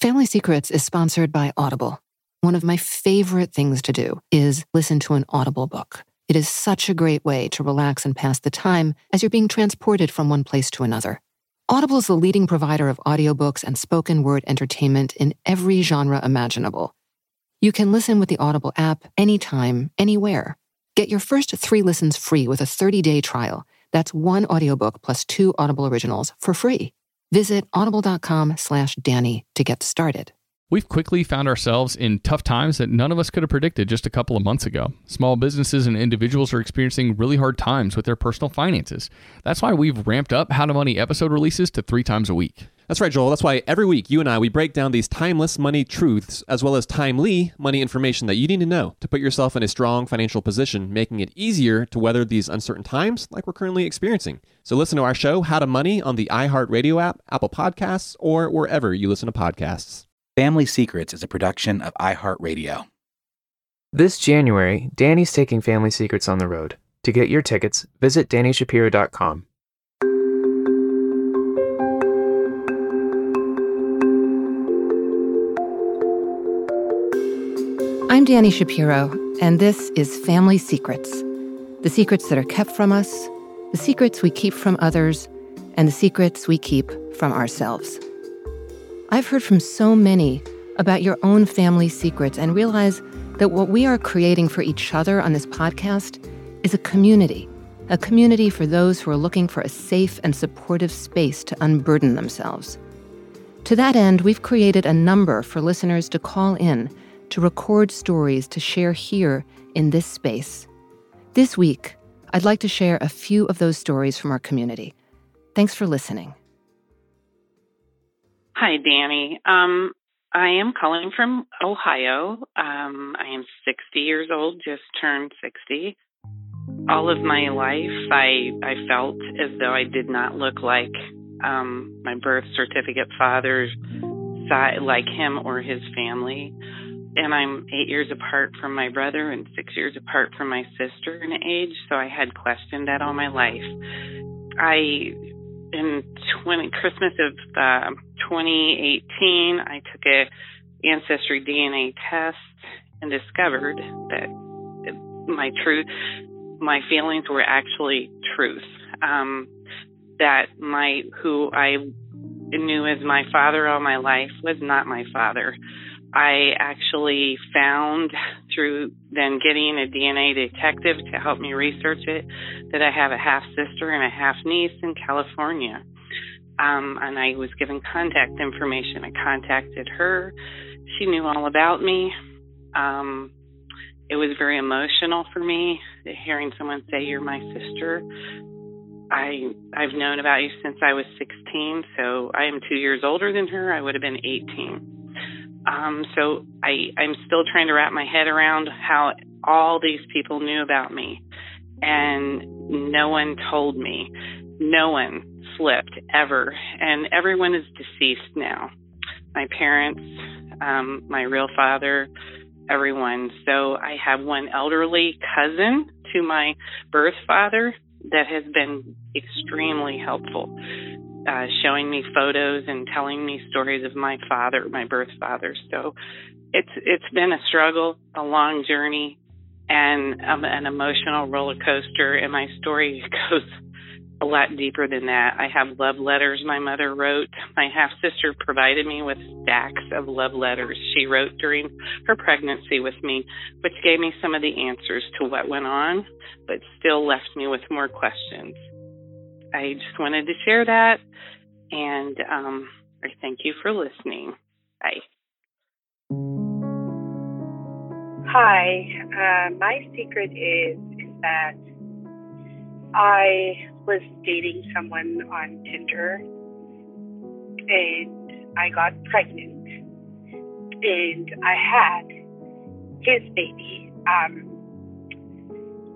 Family Secrets is sponsored by Audible. One of my favorite things to do is listen to an Audible book. It is such a great way to relax and pass the time as you're being transported from one place to another. Audible is the leading provider of audiobooks and spoken word entertainment in every genre imaginable. You can listen with the Audible app anytime, anywhere. Get your first three listens free with a 30-day trial. That's one audiobook plus two Audible originals for free. Visit audible.com slash Dani to get started. We've quickly found ourselves in tough times that none of us could have predicted just a couple of months ago. Small businesses and individuals are experiencing really hard times with their personal finances. That's why we've ramped up How to Money episode releases to three times a week. That's right, Joel. That's why every week you and I we break down these timeless money truths as well as timely money information that you need to know to put yourself in a strong financial position, making it easier to weather these uncertain times like we're currently experiencing. So listen to our show How to Money on the iHeartRadio app, Apple Podcasts, or wherever you listen to podcasts. Family Secrets is a production of iHeartRadio. This January, Dani's taking Family Secrets on the road. To get your tickets, visit DaniShapiro.com. I'm Dani Shapiro, and this is Family Secrets the secrets that are kept from us, the secrets we keep from others, and the secrets we keep from ourselves. I've heard from so many about your own family secrets and realize that what we are creating for each other on this podcast is a community, a community for those who are looking for a safe and supportive space to unburden themselves. To that end, we've created a number for listeners to call in to record stories to share here in this space. This week, I'd like to share a few of those stories from our community. Thanks for listening. Hi, Dani. Um, I am calling from Ohio. Um, I am 60 years old, just turned 60. All of my life, I I felt as though I did not look like um, my birth certificate father's side, like him or his family. And I'm eight years apart from my brother and six years apart from my sister in age, so I had questioned that all my life. I in 20 Christmas of uh, 2018, I took a ancestry DNA test and discovered that my truth, my feelings were actually truth. Um, that my who I knew as my father all my life was not my father. I actually found through then getting a DNA detective to help me research it that I have a half sister and a half niece in California. Um, and I was given contact information. I contacted her. She knew all about me. Um, it was very emotional for me hearing someone say, You're my sister. I I've known about you since I was 16, so I am two years older than her. I would have been 18. Um, so I, I'm still trying to wrap my head around how all these people knew about me, and no one told me. No one slipped ever, and everyone is deceased now. My parents, um, my real father, everyone. So I have one elderly cousin to my birth father that has been extremely helpful uh, showing me photos and telling me stories of my father, my birth father. So it's it's been a struggle, a long journey, and um, an emotional roller coaster. And my story goes a lot deeper than that. I have love letters my mother wrote. My half sister provided me with stacks of love letters she wrote during her pregnancy with me, which gave me some of the answers to what went on, but still left me with more questions. I just wanted to share that, and um, I thank you for listening. Bye. Hi, uh, my secret is is that I was dating someone on Tinder, and I got pregnant, and I had his baby. Um,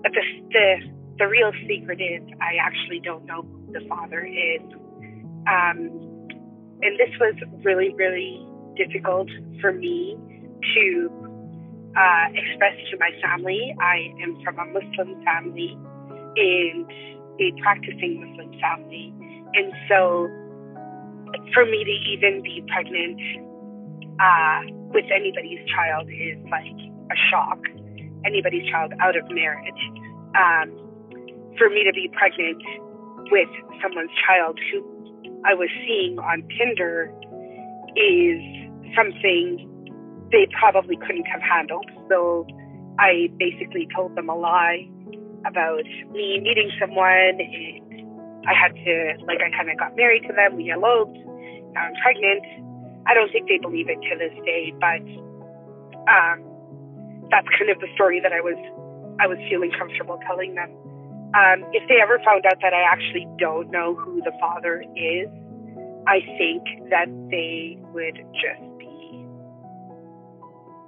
the, the the real secret is I actually don't know who the father is. Um, and this was really, really difficult for me to uh, express to my family. I am from a Muslim family and a practicing Muslim family. And so for me to even be pregnant uh, with anybody's child is like a shock. Anybody's child out of marriage. Um, for me to be pregnant with someone's child who I was seeing on Tinder is something they probably couldn't have handled. So I basically told them a lie about me meeting someone and I had to, like, I kind of got married to them. We eloped. Now I'm pregnant. I don't think they believe it to this day, but um, that's kind of the story that I was I was feeling comfortable telling them. Um, if they ever found out that I actually don't know who the father is, I think that they would just be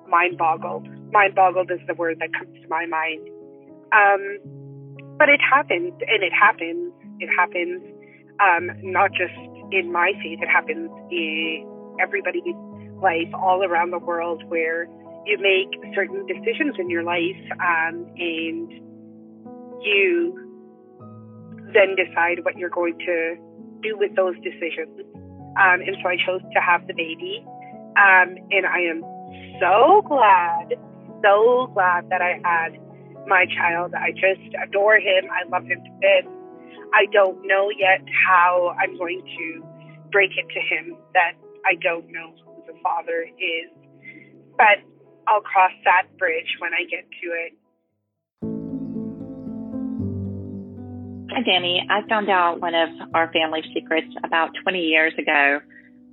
mind boggled. Mind boggled is the word that comes to my mind. Um, but it happens, and it happens. It happens um, not just in my faith, it happens in everybody's life all around the world where you make certain decisions in your life um, and you then decide what you're going to do with those decisions. Um, and so I chose to have the baby. Um, and I am so glad, so glad that I had my child. I just adore him. I love him to bits. I don't know yet how I'm going to break it to him that I don't know who the father is. But I'll cross that bridge when I get to it. Hi, Dani. I found out one of our family secrets about 20 years ago.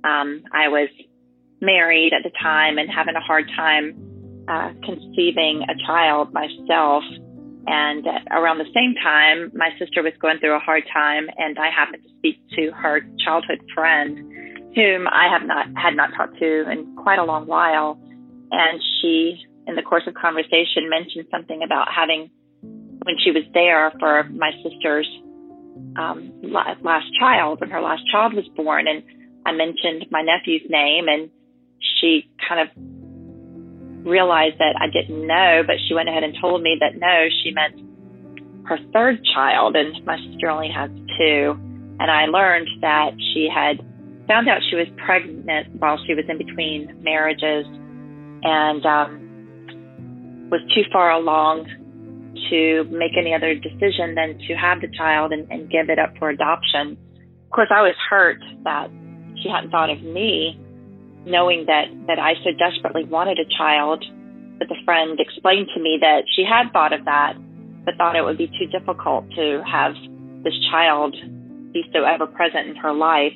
Um, I was married at the time and having a hard time uh, conceiving a child myself. And around the same time, my sister was going through a hard time, and I happened to speak to her childhood friend, whom I have not had not talked to in quite a long while. And she, in the course of conversation, mentioned something about having, when she was there for my sister's um, last child, when her last child was born, and I mentioned my nephew's name, and she kind of realized that I didn't know, but she went ahead and told me that no, she meant her third child, and my sister only has two. And I learned that she had found out she was pregnant while she was in between marriages and um, was too far along to make any other decision than to have the child and, and give it up for adoption. Of course, I was hurt that she hadn't thought of me knowing that that I so desperately wanted a child, but the friend explained to me that she had thought of that, but thought it would be too difficult to have this child be so ever present in her life.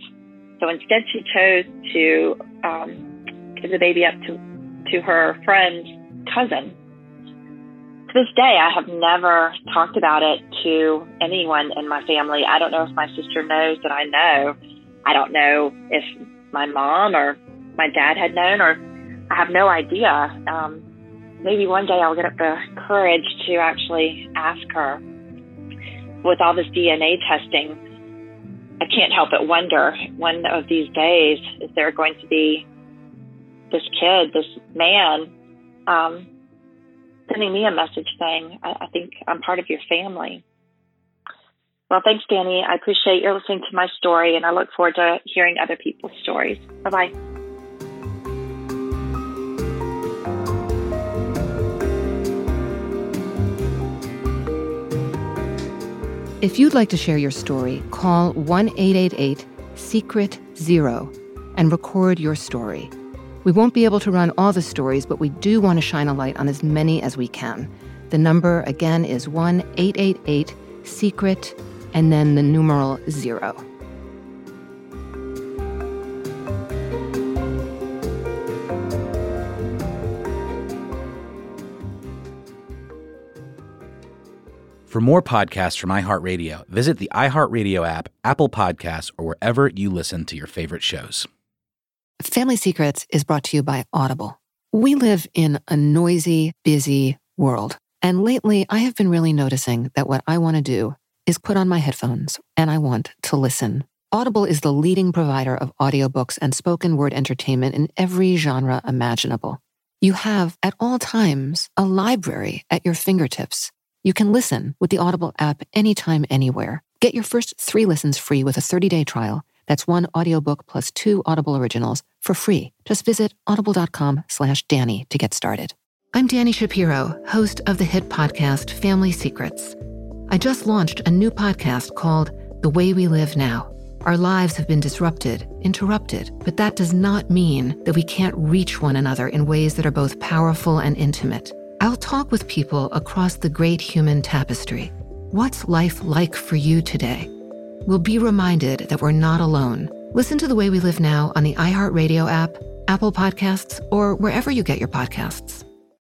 So instead, she chose to um, give the baby up to to her friend's cousin. To this day, I have never talked about it to anyone in my family. I don't know if my sister knows that I know. I don't know if my mom or my dad had known, or I have no idea. Um, maybe one day I'll get up the courage to actually ask her. With all this DNA testing, I can't help but wonder one of these days, is there going to be this kid, this man, um, sending me a message saying, I, I think I'm part of your family. Well, thanks, Dani. I appreciate your listening to my story, and I look forward to hearing other people's stories. Bye bye. If you'd like to share your story, call 1 888 Secret Zero and record your story. We won't be able to run all the stories, but we do want to shine a light on as many as we can. The number again is 1 888 Secret and then the numeral zero. For more podcasts from iHeartRadio, visit the iHeartRadio app, Apple Podcasts, or wherever you listen to your favorite shows. Family Secrets is brought to you by Audible. We live in a noisy, busy world. And lately, I have been really noticing that what I want to do is put on my headphones and I want to listen. Audible is the leading provider of audiobooks and spoken word entertainment in every genre imaginable. You have, at all times, a library at your fingertips you can listen with the Audible app anytime, anywhere. Get your first three listens free with a 30 day trial That's one audiobook plus two Audible originals for free. Just visit audible.com slash Dani to get started. I'm Dani Shapiro, host of the hit podcast Family Secrets. I just launched a new podcast called The Way We Live Now. Our lives have been disrupted, interrupted, but that does not mean that we can't reach one another in ways that are both powerful and intimate. I'll talk with people across the great human tapestry. What's life like for you today? We'll be reminded that we're not alone. Listen to The Way We Live Now on the iHeartRadio app, Apple Podcasts, or wherever you get your podcasts.